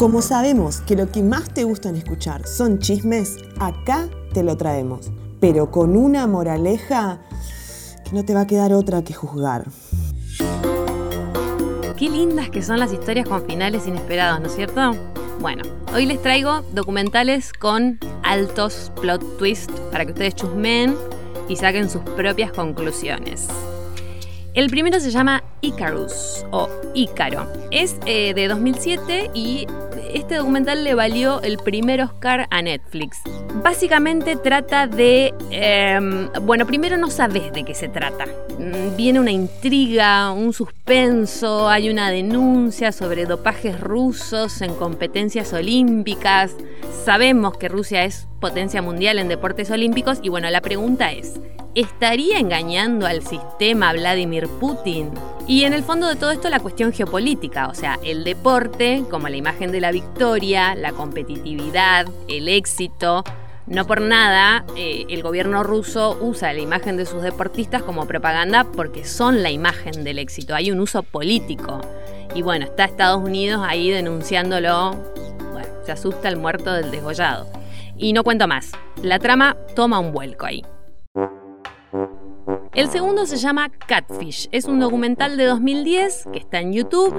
Como sabemos que lo que más te gustan escuchar son chismes, acá te lo traemos, pero con una moraleja que no te va a quedar otra que juzgar. Qué lindas que son las historias con finales inesperados, ¿no es cierto? Bueno, hoy les traigo documentales con altos plot twists para que ustedes chusmeen y saquen sus propias conclusiones. El primero se llama Icarus o Ícaro. Es eh, de 2007 y este documental le valió el primer Oscar a Netflix. Básicamente trata de... Em, bueno, primero no sabes de qué se trata. Mm, viene una intriga, un suspenso, hay una denuncia sobre dopajes rusos en competencias olímpicas. Sabemos que Rusia es potencia mundial en deportes olímpicos y bueno, la pregunta es, ¿Estaría engañando al sistema Vladimir Putin? Y en el fondo de todo esto la cuestión geopolítica, o sea, el deporte como la imagen de la victoria, la competitividad, el éxito. No por nada, eh, el gobierno ruso usa la imagen de sus deportistas como propaganda porque son la imagen del éxito. Hay un uso político. Y bueno, está Estados Unidos ahí denunciándolo. Bueno, se asusta el muerto del desgollado. Y no cuento más. La trama toma un vuelco ahí. El segundo se llama Catfish. Es un documental de 2010 que está en YouTube,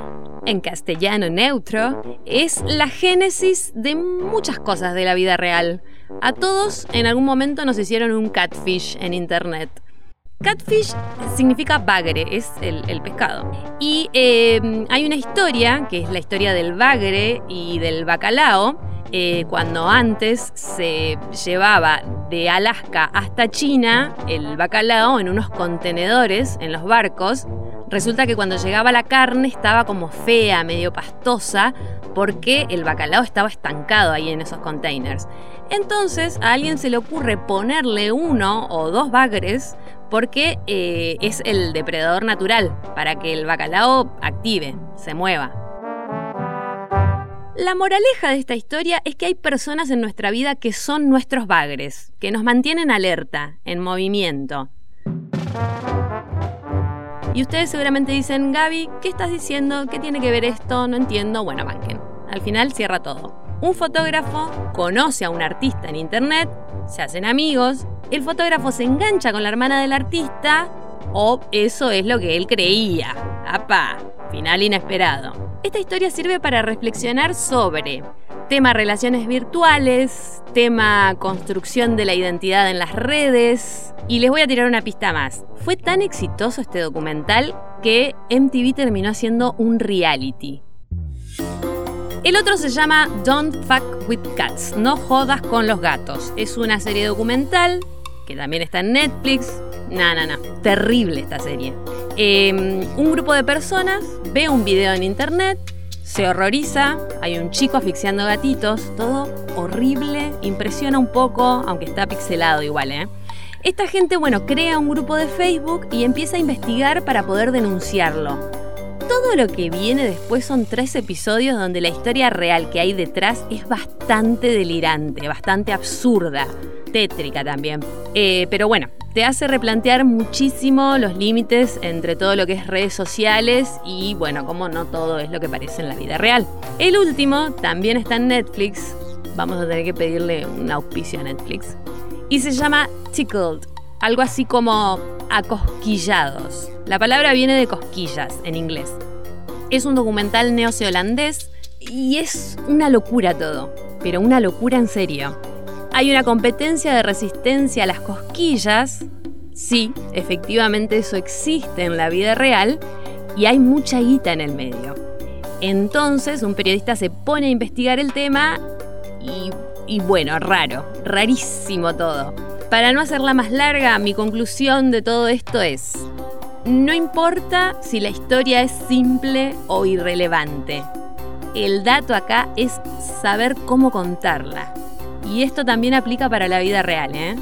en castellano neutro. Es la génesis de muchas cosas de la vida real. A todos en algún momento nos hicieron un catfish en internet. Catfish significa bagre, es el, pescado. Y eh, hay una historia, que es la historia del bagre y del bacalao, eh, cuando antes se llevaba de Alaska hasta China el bacalao en unos contenedores en los barcos, resulta que cuando llegaba la carne estaba como fea, medio pastosa, porque el bacalao estaba estancado ahí en esos containers. Entonces a alguien se le ocurre ponerle uno o dos bagres porque eh, es el depredador natural, para que el bacalao active, se mueva. La moraleja de esta historia es que hay personas en nuestra vida que son nuestros bagres, que nos mantienen alerta, en movimiento. Y ustedes seguramente dicen, Gaby, ¿qué estás diciendo? ¿Qué tiene que ver esto? No entiendo. Bueno, banquen. Al final cierra todo. Un fotógrafo conoce a un artista en internet, se hacen amigos, el fotógrafo se engancha con la hermana del artista, o eso es lo que él creía. ¡Apa! Final inesperado. Esta historia sirve para reflexionar sobre tema relaciones virtuales, tema construcción de la identidad en las redes. Y les voy a tirar una pista más. Fue tan exitoso este documental que MTV terminó haciendo un reality. El otro se llama Don't Fuck with Cats, no jodas con los gatos. Es una serie documental que también está en Netflix. No, no, no. Terrible esta serie. Em, un grupo de personas ve un video en internet, se horroriza, hay un chico asfixiando gatitos, todo horrible, impresiona un poco, aunque está pixelado igual, ¿eh? Esta gente, bueno, crea un grupo de Facebook y empieza a investigar para poder denunciarlo. Todo lo que viene después son tres episodios donde la historia real que hay detrás es bastante delirante, bastante absurda, tétrica también. Eh, pero bueno, te hace replantear muchísimo los límites entre todo lo que es redes sociales y bueno, como no todo es lo que parece en la vida real. El último también está en Netflix, vamos a tener que pedirle un auspicio a Netflix, y se llama Tickled, algo así como acosquillados. La palabra viene de cosquillas en inglés. Es un documental neozelandés y es una locura todo, pero una locura en serio. Hay una competencia de resistencia a las cosquillas. Sí, efectivamente eso existe en la vida real y hay mucha guita en el medio. Entonces un periodista se pone a investigar el tema y, y bueno, raro, rarísimo todo. Para no hacerla más larga, mi conclusión de todo esto es, no importa si la historia es simple o irrelevante. El dato acá es saber cómo contarla. Y esto también aplica para la vida real, ¿eh?